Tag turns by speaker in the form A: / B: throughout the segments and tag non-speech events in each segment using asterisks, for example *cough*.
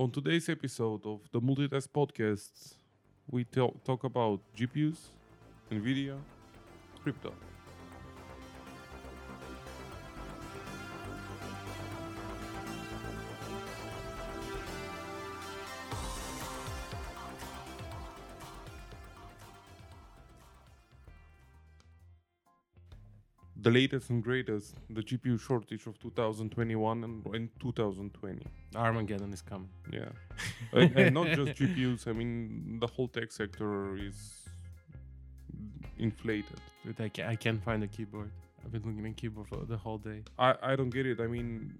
A: On today's episode of the Multitask Podcast, we talk, talk about GPUs, NVIDIA, crypto. The latest and greatest, the GPU shortage of 2021 and, and 2020.
B: Armageddon is coming.
A: Yeah, *laughs* and, and not just GPUs. I mean, the whole tech sector is inflated.
B: Dude, I, ca- I can't find a keyboard. I've been looking at keyboard for the whole day.
A: I, I don't get it. I mean,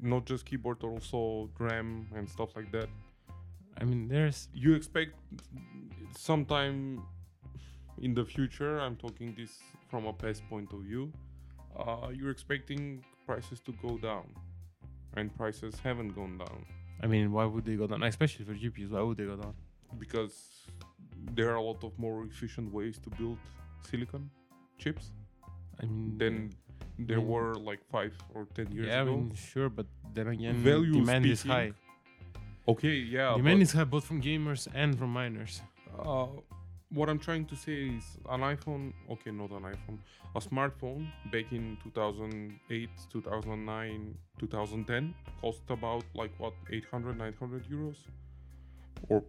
A: not just keyboard, also RAM and stuff like that.
B: I mean, there's
A: You expect sometime in the future, I'm talking this from a past point of view, uh, you're expecting prices to go down. And prices haven't gone down
B: I mean, why would they go down? Especially for GPUs, why would they go down?
A: because there are a lot of more efficient ways to build silicon chips
B: I mean,
A: than there
B: Mm.
A: were like five or ten years
B: yeah, I
A: ago.
B: mean, sure, but then again,
A: Value
B: demand is
A: speaking,
B: high.
A: Okay, yeah.
B: demand
A: but,
B: is high both from gamers and from miners.
A: uh, what I'm trying to say is an iPhone, okay, not an iPhone, a smartphone back in 2008, 2009, 2010 cost about like what 800, 900 euros, or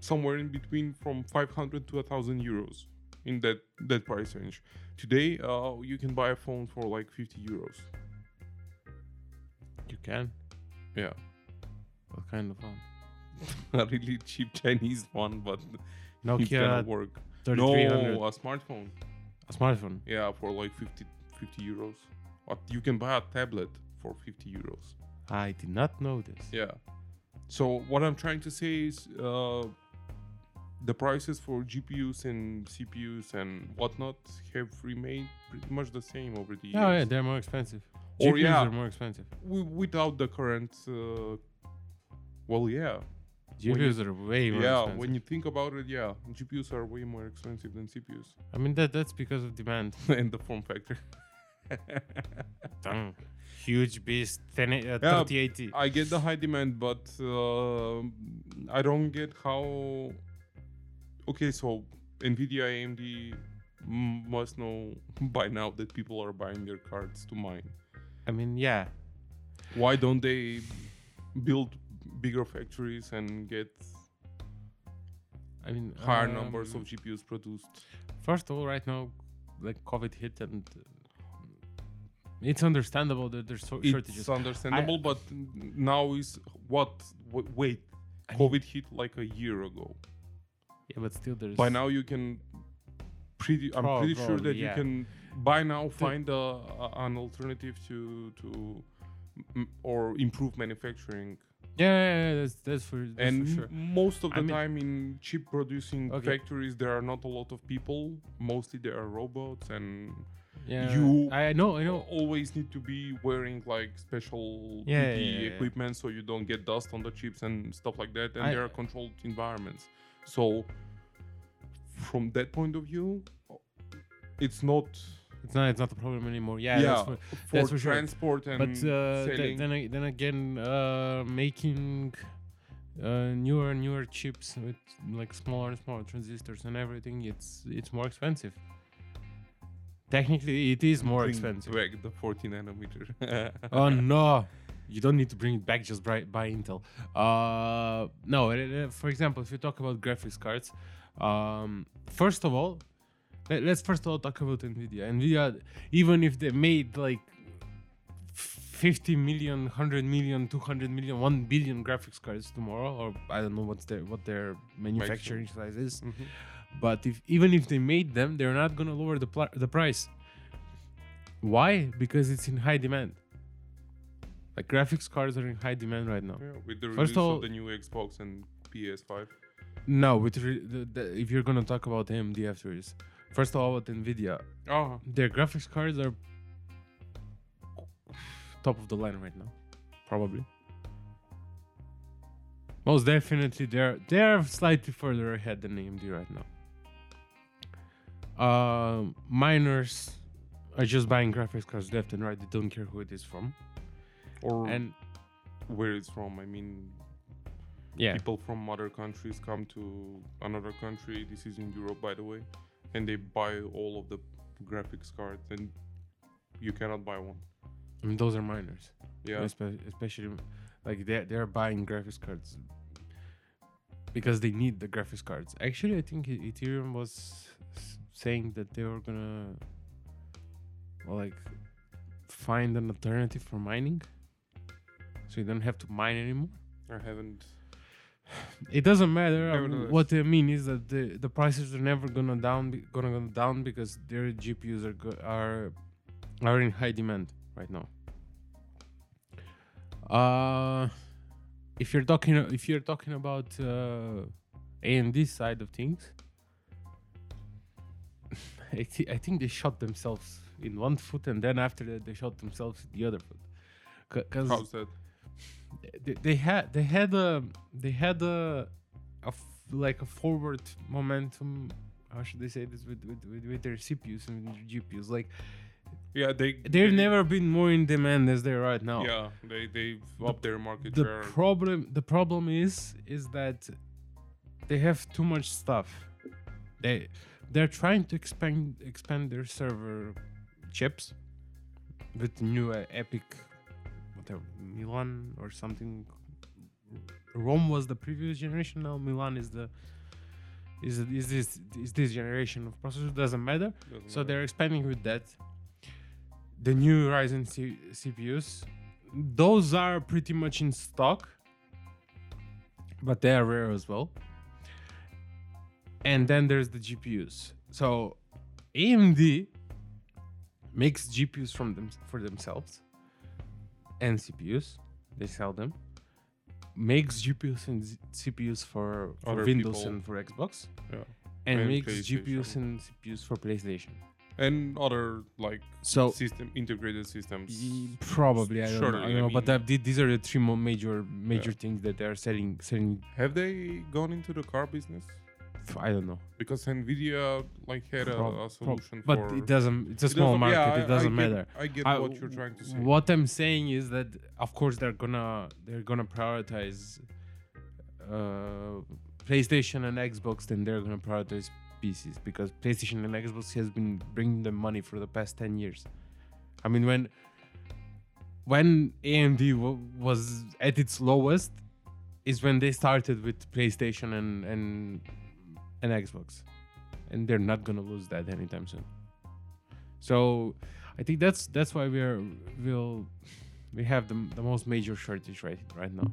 A: somewhere in between from 500 to 1,000 euros in that that price range. Today, uh, you can buy a phone for like 50 euros.
B: You can.
A: Yeah,
B: What kind of phone? *laughs*
A: a really cheap Chinese one, but
B: Nokia
A: work.
B: 3300.
A: No, a smartphone.
B: A smartphone.
A: Yeah, for like 50, 50 euros. But you can buy a tablet for 50 euros.
B: I did not know this.
A: Yeah. So what I'm trying to say is uh, the prices for GPUs and CPUs and whatnot have remained pretty much the same over the years.
B: Oh yeah, they're more expensive.
A: Or
B: GPUs
A: yeah.
B: are more expensive.
A: W- without the current. Uh, well, yeah. You-
B: GPUs are way more
A: yeah,
B: expensive.
A: when you think about it, yeah, GPUs are way more expensive than CPUs
B: I mean that that's because of demand. *laughs*
A: and the form factor. *laughs*
B: Dang. Huge beast, 10, uh,
A: Yeah,
B: 3080.
A: I get the high demand, but uh, I don't get how. Okay, so Nvidia, AMD must know *laughs* by now that people are buying their cards to mine.
B: I mean, yeah.
A: Why don't they build bigger factories and get
B: I mean,
A: higher numbers
B: um,
A: of GPUs produced?
B: First of all, right now, like COVID hit, and uh, it's understandable that there's so- shortages.
A: It's understandable, but now is what? Wait,
B: I
A: COVID hit like a year ago.
B: yeah, but still, there's
A: by now you can pretty i'm
B: Prob-
A: pretty sure that
B: probably,
A: you can by now find a, a, an alternative to to m- or improve manufacturing
B: Yeah, yeah, that's that's for that's
A: and
B: for sure.
A: most of
B: I
A: the
B: mean-
A: time in chip producing
B: Okay.
A: factories there are not a lot of people mostly there are robots and
B: Yeah,
A: you-
B: I know, I know.
A: always need to be wearing like special
B: Yeah,
A: PPE
B: yeah, yeah, yeah.
A: equipment so you don't get dust on the chips and stuff like that and
B: I-
A: there are controlled environments so from that point of view it's not
B: It's not, it's not a problem anymore. Yeah,
A: yeah,
B: that's for,
A: for
B: that's for sure.
A: transport and
B: but uh, th- then then again, uh, making uh, newer and newer chips with like smaller and smaller transistors and everything, it's it's more expensive. Technically, it is more
A: bring
B: expensive.
A: Back the 40 nanometer. *laughs*
B: oh no you don't need to bring it back just buy, buy intel uh no uh, uh, for example if you talk about graphics cards um first of all let, us first of all talk about nvidia. Nvidia even if they made like 50 million 100 million 200 million 1 billion graphics cards tomorrow or i don't know what's their what their manufacturing size is.
A: Mhm.
B: but if even if they made them they're not going to lower the pl- the price. Why? Because it's in high demand. Like graphics cards are in high demand right now.
A: Yeah, with the
B: First
A: release
B: of all-
A: of the new Xbox and PS5.
B: no with re- the, the, if you're going to talk about amd after this first of all with nvidia
A: Oh,
B: their graphics cards are top of the line right now probably most definitely they're they're slightly further ahead than amd right now um miners are just buying graphics cards left and right they don't care who it is from
A: or
B: and
A: where it's from. I mean,
B: Yeah.
A: people from other countries come to another country. This is in Europe, by the way, and they buy all of the graphics cards, and you cannot buy one.
B: I mean, those are miners.
A: Yeah,
B: Espe- especially like they're they're buying graphics cards because they need the graphics cards. Actually, I think Ethereum was saying that they were gonna like find an alternative for mining, so you don't have to mine anymore.
A: I haven't.
B: It doesn't matter. um, What I mean is that the, the prices are never gonna down be, gonna go down because their GPUs are go, are are in high demand right now. Uh, if you're talking if you're talking about uh, AMD side of things, *laughs* I, thi- I think they shot themselves in one foot and then after that they shot themselves in the other foot.
A: How's that?
B: They, they had they had a they had a, a like a forward momentum how should they say this with with, with, with their CPUs and their GPUs like
A: Yeah, they.
B: they've
A: they-
B: never been more in demand as they're right now
A: Yeah, they they've upped their market
B: the
A: share.
B: problem the problem is is that they have too much stuff they they're trying to expand expand their server chips with new uh, EPYC whatever milan or something rome was the previous generation now milan is the is is this is this generation of processor doesn't matter
A: Doesn't
B: so
A: matter.
B: they're expanding with that. The new Ryzen C- CPUs, those are pretty much in stock, but they are rare as well. And then there's the GPUs. So AMD makes GPUs from them for themselves and CPUs. They sell them. Makes GPUs and Z- CPUs for, for Windows
A: people.
B: and for Xbox,
A: Yeah.
B: and,
A: And
B: makes GPUs and CPUs for PlayStation.
A: and other like
B: So
A: system integrated systems.
B: y- probably I don't
A: Sure,
B: know, I
A: I
B: don't know but
A: mean-
B: that, these are the three mo- major major things that they are selling selling.
A: Have they gone into the car business?
B: I don't know,
A: Because Nvidia like had a, a solution
B: but
A: for.
B: it doesn't. It's a
A: It
B: small market.
A: yeah,
B: it doesn't
A: I get-
B: matter.
A: I get
B: I-
A: what you're trying to say.
B: What I'm saying is that of course they're gonna they're gonna prioritize uh, PlayStation and Xbox, then they're gonna prioritize PCs because PlayStation and Xbox has been bringing them money for the past ten years. I mean when when AMD w- was at its lowest is when they started with PlayStation and and and Xbox, and they're not gonna lose that anytime soon. So I think that's that's why we're we'll we have the, the most major shortage right right now.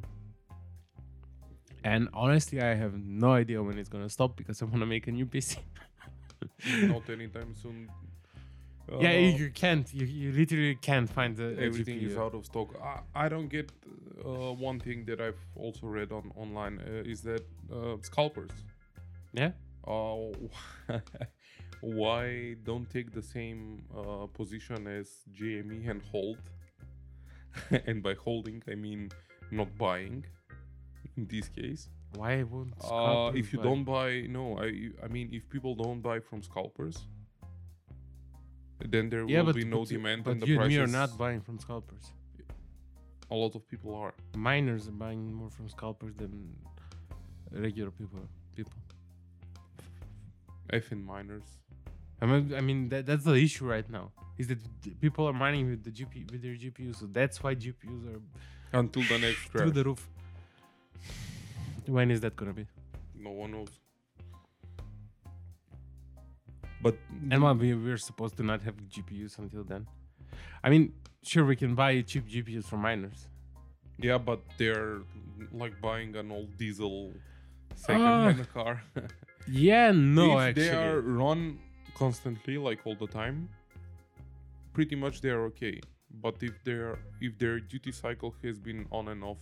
B: And honestly, I have no idea when it's gonna stop because I want to make a new PC. *laughs*
A: Not anytime soon.
B: yeah,
A: Uh,
B: you can't. You, you literally can't find the
A: everything is out of stock. I, I don't get uh, one thing that I've also read on online uh, is that uh, scalpers.
B: Yeah.
A: Uh, *laughs* why don't take the same uh, position as GME and hold? *laughs* and by holding, I mean not buying. In this case,
B: Why won't?
A: uh, if you
B: buy-
A: don't buy, no, I I mean if people don't buy from scalpers, then there
B: yeah,
A: will
B: but
A: be no
B: but
A: demand
B: But
A: and the
B: you and me are not buying from scalpers.
A: a lot of people are.
B: Miners are buying more from scalpers than regular people. People.
A: Effing miners.
B: I mean, I mean that, that's the issue right now. Is that people are mining with the GPU with their GPUs, so that's why GPUs are
A: Until the next crash. *sighs*
B: through the roof. When is that gonna be?
A: no one knows. But
B: And we we're supposed to not have GPUs until then. I mean, sure we can buy cheap GPUs from miners.
A: yeah, but they're like buying an old diesel
B: Ah.
A: second-hand car. *laughs*
B: Yeah, no,
A: if
B: actually.
A: they are run constantly, like all the time, pretty much they are okay. But if their if their duty cycle has been on and off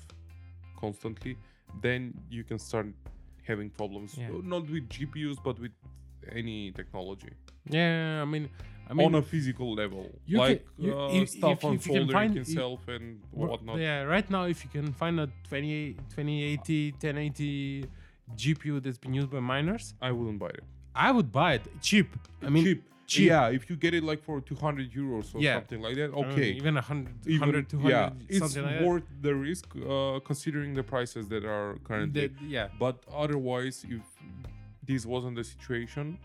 A: constantly, then you can start having problems.
B: Yeah.
A: Uh, Not with GPUs, but with any technology
B: Yeah, I mean, I mean,
A: on a physical level,
B: you can-
A: like
B: you-
A: uh,
B: if-
A: stuff
B: if- you
A: unfolding
B: find-
A: itself and whatnot.
B: Yeah, right now, if you can find a 20, 2080, 1080 GPU that's been used by miners,
A: I wouldn't buy it.
B: I would buy it cheap. I mean,
A: cheap.
B: cheap.
A: Yeah, if you get it like for 200 euros or
B: Yeah.
A: something like that, okay.
B: even a hundred,
A: Even-
B: hundred, two hundred,
A: yeah, it's
B: something like that.
A: worth the risk uh, considering the prices that are currently.
B: The- yeah.
A: But otherwise, if this wasn't the situation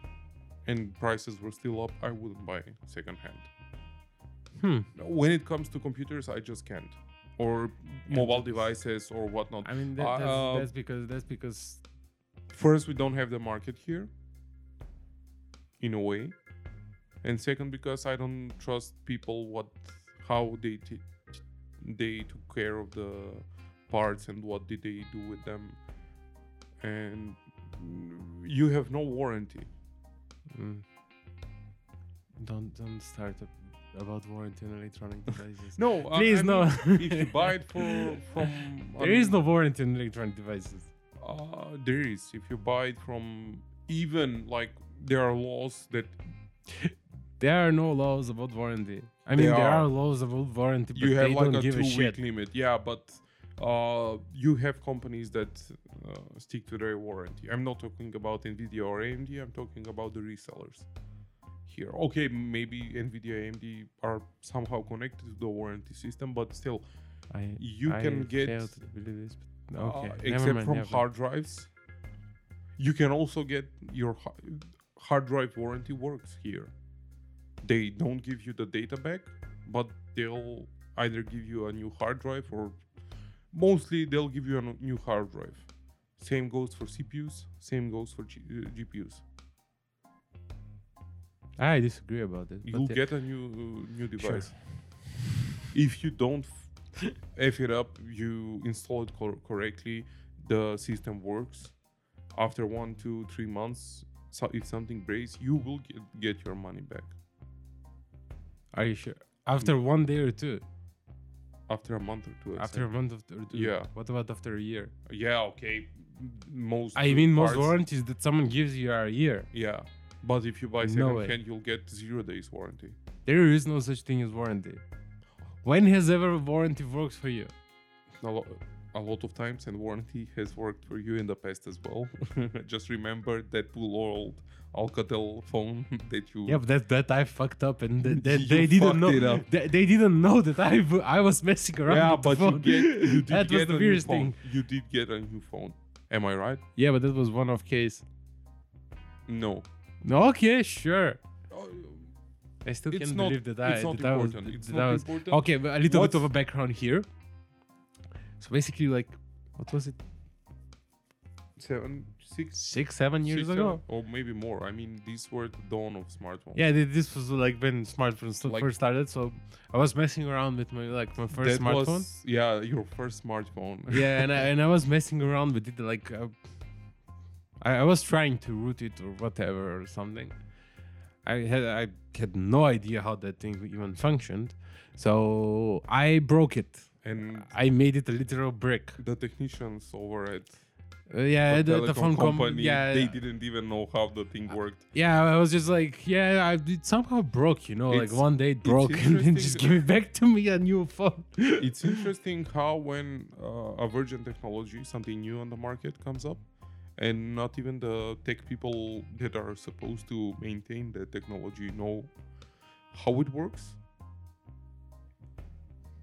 A: and prices were still up, I wouldn't buy secondhand.
B: Hmm.
A: When it comes to computers, I just can't. Or mobile devices or whatnot.
B: I mean, that, that's,
A: uh,
B: that's because that's because
A: First, we don't have the market here, in a way, and second, because I don't trust people what how they t- they took care of the parts and what did they do with them, and you have no warranty.
B: mm, don't don't start up about warranty on electronic devices.
A: No, I-
B: Please
A: I
B: no.
A: mean, if you *laughs* buy it for from
B: there is no warranty on electronic devices.
A: Uh, there is. If you buy it from even like there are laws that
B: There are no laws about warranty. I mean,
A: There
B: there
A: are.
B: are laws about warranty, but
A: you have
B: they
A: like
B: don't
A: a
B: give
A: two
B: a
A: week
B: shit.
A: limit. Yeah, but uh, you have companies that uh, stick to their warranty. I'm not talking about Nvidia or AMD. I'm talking about the resellers here. Okay, maybe Nvidia, AMD are somehow connected to the warranty system, but still,
B: I,
A: you
B: I
A: can get
B: to believe this. But
A: uh, except
B: mind,
A: from hard drives. You can also get your hard drive warranty works here. They don't give you the data back, but they'll either give you a new hard drive or mostly they'll give you a new hard drive. Same goes for CPUs, same goes for G- uh, GPUs.
B: I disagree about it.
A: You'll get a new uh, new
B: Sure.
A: device. If you don't *laughs* f- it up, you install it cor- correctly, the system works. After one, two, three months, so if something breaks, you will get, get your money back.
B: Are you sure? After mm. one day or two?
A: After a month or two. I'd
B: After a month or two?
A: Yeah.
B: What about after a year?
A: Yeah, okay. Most.
B: I mean, most
A: parts-
B: warranties that someone gives you are a year.
A: Yeah, but if you buy
B: No
A: second
B: way.
A: hand, you'll get zero days warranty.
B: There is no such thing as warranty. When has ever warranty worked for you?
A: a lot, a lot of times, and warranty has worked for you in the past as well. *laughs* Just remember that poor old Alcatel phone *laughs* that you.
B: Yeah, but that that I fucked up and th- *laughs*
A: You
B: they didn't know. They, they didn't know that I w- I was messing around.
A: Yeah,
B: with the
A: but you get you did
B: that was
A: get
B: the
A: a new
B: weirdest
A: phone.
B: thing.
A: You did get a new phone. Am I right?
B: Yeah, but that was one off case.
A: No.
B: No, okay, sure. I still
A: It's
B: can't
A: not-
B: believe that I
A: it's not
B: that I was,
A: important. It's
B: that
A: not
B: was
A: important.
B: okay. A little
A: What's-
B: bit of a background here. So basically, like, what was it?
A: Seven, six,
B: Six, seven years
A: six,
B: ago.
A: seven, or maybe more. I mean, these were the dawn of smartphones.
B: Yeah, this was like when smartphones
A: Like-
B: first started. So I was messing around with my like my first smartphone.
A: was yeah your first smartphone. *laughs*
B: yeah, and I, and I was messing around with it like uh, I, I was trying to root it or whatever or something. I had I had no idea how that thing even functioned, so I broke it.
A: and
B: I made it a literal brick.
A: the technicians over at
B: Uh, yeah,
A: the,
B: the, phone com-
A: company
B: yeah,
A: they didn't even know how the thing worked.
B: yeah. I was just like, yeah, I, it somehow broke. You know, like one day it broke, *laughs* and then just give it back to me a new phone.
A: it's interesting how when uh, a virgin technology, something new on the market comes up, and not even the tech people that are supposed to maintain the technology know how it works,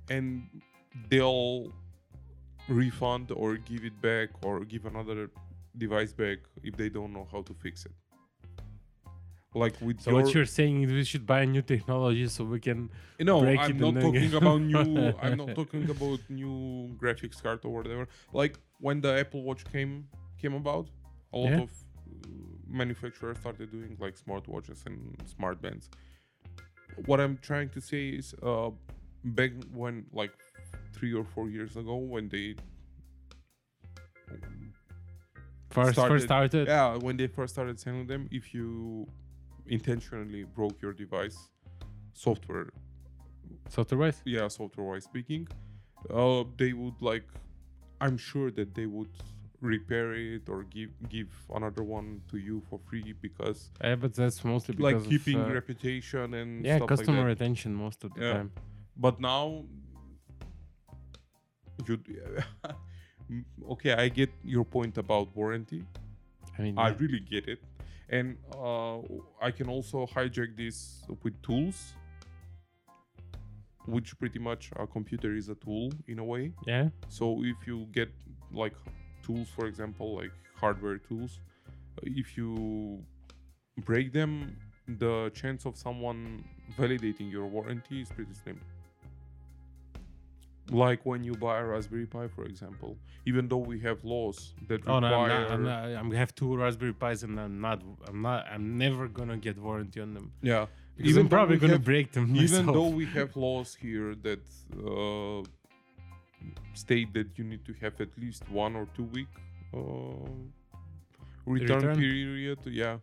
A: and they'll refund or give it back or give another device back if they don't know how to fix it. Like with
B: So
A: your
B: what you're saying is we should buy a new technology so we can
A: no,
B: break
A: I'm not talking about *laughs* new. I'm not *laughs* talking about new graphics card or whatever. Like when the Apple Watch came came about, a lot
B: Yeah.
A: of uh, manufacturers started doing like smartwatches and smart bands. What I'm trying to say is, uh, back when like three or four years ago, when they
B: first
A: Started-
B: first started.
A: yeah, when they first started selling them, if you intentionally broke your device, software
B: Software wise.
A: yeah software wise speaking uh they would like i'm sure that they would repair it or give give another one to you for free because
B: Yeah, but that's mostly because
A: like keeping
B: of, uh,
A: reputation and
B: yeah customer
A: like
B: retention most of the
A: Yeah.
B: time.
A: but now you *laughs* okay i get your point about warranty
B: I mean,
A: i
B: yeah.
A: really get it and uh, I can also hijack this with tools, which pretty much a computer is a tool in a way.
B: Yeah.
A: So if you get like tools, for example, like hardware tools, if you break them, the chance of someone validating your warranty is pretty slim. Like when you buy a Raspberry Pi, for example, even though we have laws that
B: Oh no, I'm
A: require,
B: not, I'm not. I'm have two Raspberry Pis, and I'm not. I'm not. I'm never gonna get warranty on them.
A: yeah,
B: Because
A: Even
B: I'm probably gonna
A: have-
B: break them Myself.
A: even though we have laws here that uh, state that you need to have at least one or two week uh, return,
B: Return?
A: period, yeah,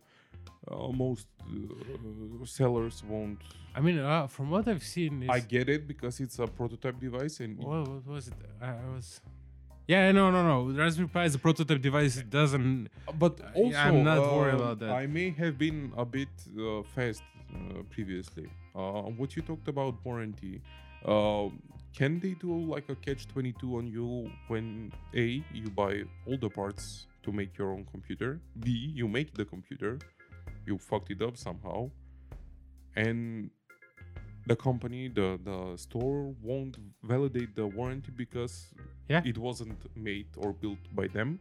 A: uh, most uh, sellers won't.
B: I mean, uh, from what I've seen, is,
A: I get it because it's a prototype device and
B: what, what was it? I, was. Yeah, no, no, no. Raspberry Pi is a prototype device. It doesn't.
A: But
B: Uh,
A: also,
B: I'm not worried
A: um,
B: about that.
A: I may have been a bit uh, fast uh, previously. Uh, what you talked about warranty, uh, can they do like a catch 22 on you when A, you buy all the parts to make your own computer, B, you make the computer, you fucked it up somehow, and the company, the, the store won't validate the warranty because
B: Yeah.
A: it wasn't made or built by them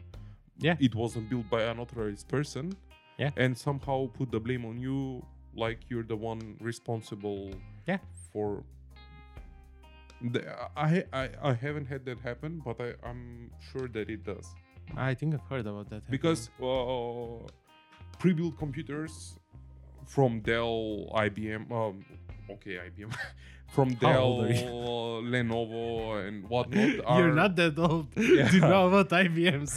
B: Yeah.
A: it wasn't built by an authorized person
B: Yeah.
A: and somehow put the blame on you like you're the one responsible
B: Yeah.
A: for I, I I haven't had that happen but I, I'm sure that it does
B: I think I've heard about that.
A: because uh, pre-built computers from Dell IBM um, okay IBM *laughs* from Dell Lenovo and *laughs* whatnot are,
B: You're not that old *laughs*
A: Yeah.
B: to know about IBMs.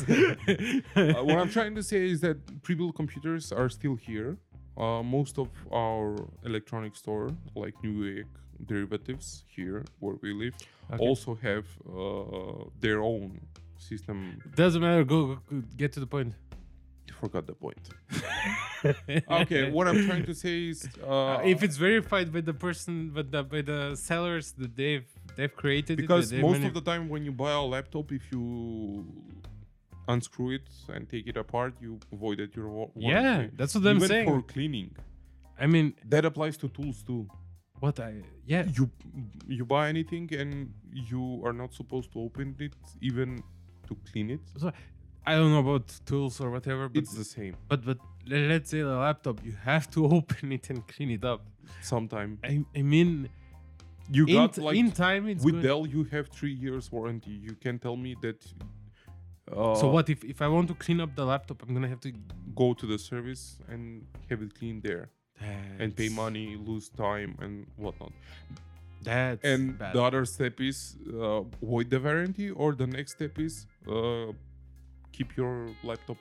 A: uh, what I'm trying to say is that pre-built computers are still here. Uh, most of our electronic store, like Newegg derivatives here where we live,
B: Okay.
A: also have uh, their own system.
B: Doesn't matter. Go, go, get to the point.
A: Forgot the point. *laughs* okay, what I'm trying to say is, uh,
B: if it's verified by the person, by the by the sellers that they've they've created
A: because
B: it,
A: most of the time when you buy a laptop, if you unscrew it and take it apart, you voided your wa-
B: yeah, that's what I'm
A: Even
B: saying.
A: for cleaning.
B: I mean,
A: That applies to tools too.
B: What I yeah.
A: You you buy anything and you are not supposed to open it even to clean it?
B: So, I don't know about tools or whatever, but
A: it's the same.
B: but but let's say the laptop, you have to *laughs* open it and clean it up.
A: sometime.
B: I I mean,
A: you
B: in,
A: got like
B: in time it's
A: with
B: good.
A: dell you have three years warranty. You can tell me that uh,
B: so what if if I want to clean up the laptop, I'm gonna have to
A: go to the service and have it cleaned there and pay money lose time and whatnot
B: That's
A: and
B: bad.
A: the other step is uh, void the warranty or the next step is uh, keep your laptop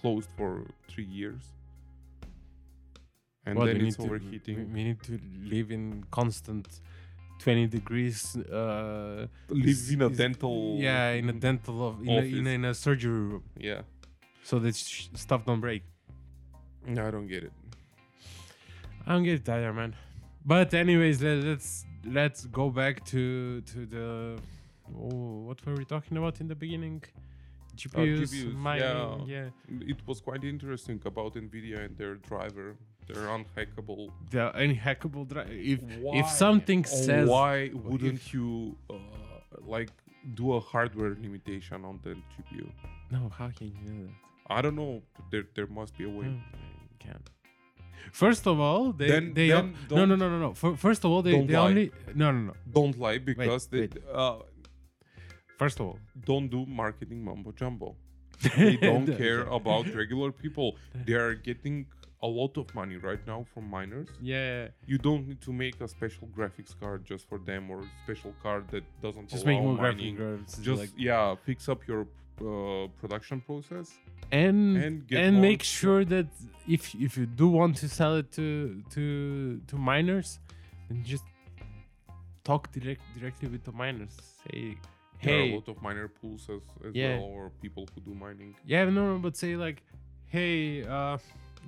A: closed for three years and
B: What,
A: then it's
B: need to-
A: overheating
B: we, we need to live in constant 20 degrees. Uh,
A: live
B: is-
A: in a
B: is-
A: dental
B: Yeah, in a dental of in a, in,
A: office.
B: a, in a surgery room,
A: yeah
B: so that sh- stuff don't break.
A: No, i don't get it
B: I don't get either, man. But anyways, let, let's let's go back to to the oh, what were we talking about in the beginning? GPUs,
A: GPUs,
B: mining,
A: yeah.
B: yeah.
A: it was quite interesting about nvidia and their driver their unhackable
B: The unhackable. If
A: why,
B: if something
A: oh,
B: says
A: why wouldn't you uh, like do a hardware limitation on the gpu
B: no, how can you do that?
A: i don't know there, there must be a way
B: No, can't. First of all, they
A: Then-
B: they
A: then
B: no no no no no. Fir- First of all, they, they
A: lie.
B: only no no no.
A: don't lie because they
B: wait.
A: Uh,
B: First of all,
A: don't do marketing mumbo jumbo *laughs* they don't care about regular people they are getting a lot of money right now from miners
B: Yeah,
A: you don't need to make a special graphics card just for them or special card that doesn't
B: just
A: allow
B: make more
A: mining.
B: graphic cards.
A: just
B: like,
A: yeah fix up your uh, production process
B: and
A: and
B: and, make sure that if if you do want to sell it to to to miners, then just talk direct directly with the miners. Say,
A: there are a lot of miner pools as, as
B: Yeah.
A: well or people who do mining
B: yeah, no, no, but say like, hey, uh,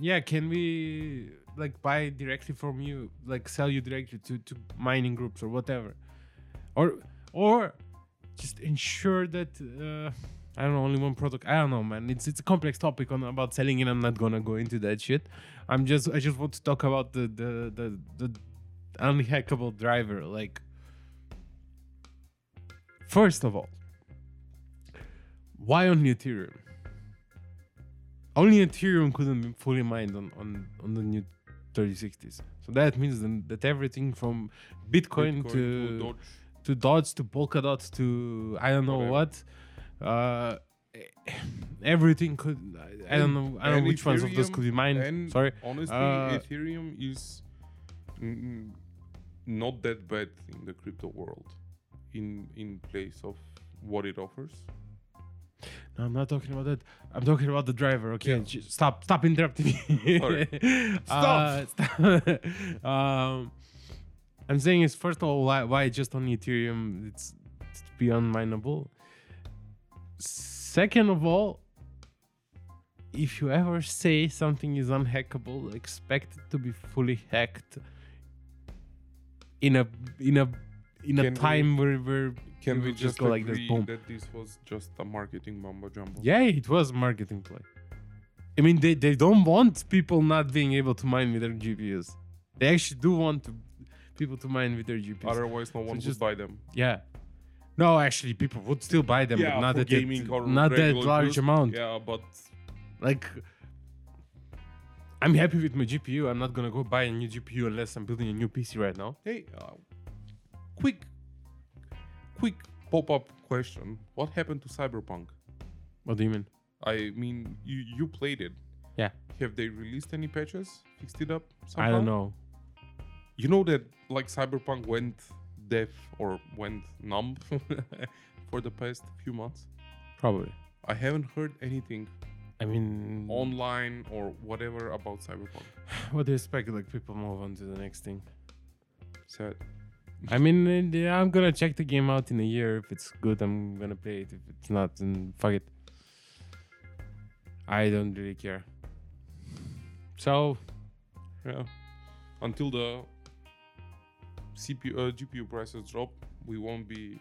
B: yeah, can we like buy directly from you, like sell you directly to to mining groups or whatever, or or just ensure that uh, I don't know, only one product. I don't know, man. It's it's a complex topic on about selling, and I'm not gonna go into that shit. I'm just I just want to talk about the the the the unhackable driver. Like, first of all, why only Ethereum? Only Ethereum couldn't be fully mined on on on the new 3060s. So that means then that everything from Bitcoin,
A: Bitcoin
B: to
A: Doge.
B: to Dots to Polkadot to I don't know
A: Whatever.
B: what. Uh, everything could. I, I don't know. I don't know which ones of those could be mined. Sorry.
A: honestly,
B: Uh,
A: Ethereum is mm, not that bad in the crypto world, in in place of what it offers.
B: No, I'm not talking about that. I'm talking about the driver. Okay,
A: Yeah.
B: stop, stop interrupting me.
A: Sorry. *laughs*
B: Uh, stop. *laughs* um, I'm saying is first of all, why why just on Ethereum? It's, it's beyond mineable. Second of all, if you ever say something is unhackable, expect it to be fully hacked in a in a in a
A: Can we-
B: time where where
A: Can we
B: just go like this, boom.
A: that this was just a marketing mumbo jumbo?
B: Yeah, it was a marketing play. I mean, they, they don't want people not being able to mine with their GPUs. They actually do want to, people to mine with their GPUs.
A: Otherwise, no one would
B: just-
A: buy them.
B: yeah. No, actually, people would still buy them, but not
A: for
B: at
A: gaming
B: that,
A: or
B: not that large
A: use.
B: amount.
A: Yeah, but
B: Like, I'm happy with my GPU. I'm not gonna go buy a new GPU unless I'm building a new PC right now.
A: hey, uh, quick, quick pop-up question: What happened to Cyberpunk?
B: What do you mean?
A: I mean, you you played it.
B: Yeah.
A: Have they released any patches? Fixed it up? Somehow?
B: I don't know.
A: You know that like Cyberpunk went deaf or went numb *laughs* for the past few months.
B: Probably.
A: I haven't heard anything
B: I mean,
A: online or whatever about Cyberpunk. *sighs*
B: what do you expect? Like people move on to the next thing.
A: Sad.
B: I mean, *laughs* yeah, I'm gonna check the game out in a year. If it's good, I'm gonna play it. If it's not, then fuck it. I don't really care. So,
A: Yeah. Until the CPU uh, GPU prices drop, we won't be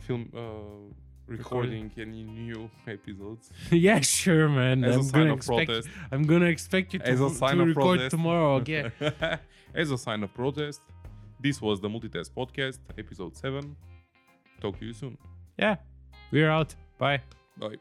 A: film uh, recording any new *laughs* episodes. *laughs*
B: yeah, sure, man.
A: As a
B: I'm
A: sign
B: gonna
A: of
B: expect.
A: protest.
B: I'm gonna expect you to,
A: As a
B: to
A: of
B: record
A: protest.
B: tomorrow. Okay. *laughs*
A: As a sign of protest, this was the Multitask Podcast, episode 7. Talk to you soon.
B: yeah, we're out. Bye.
A: Bye.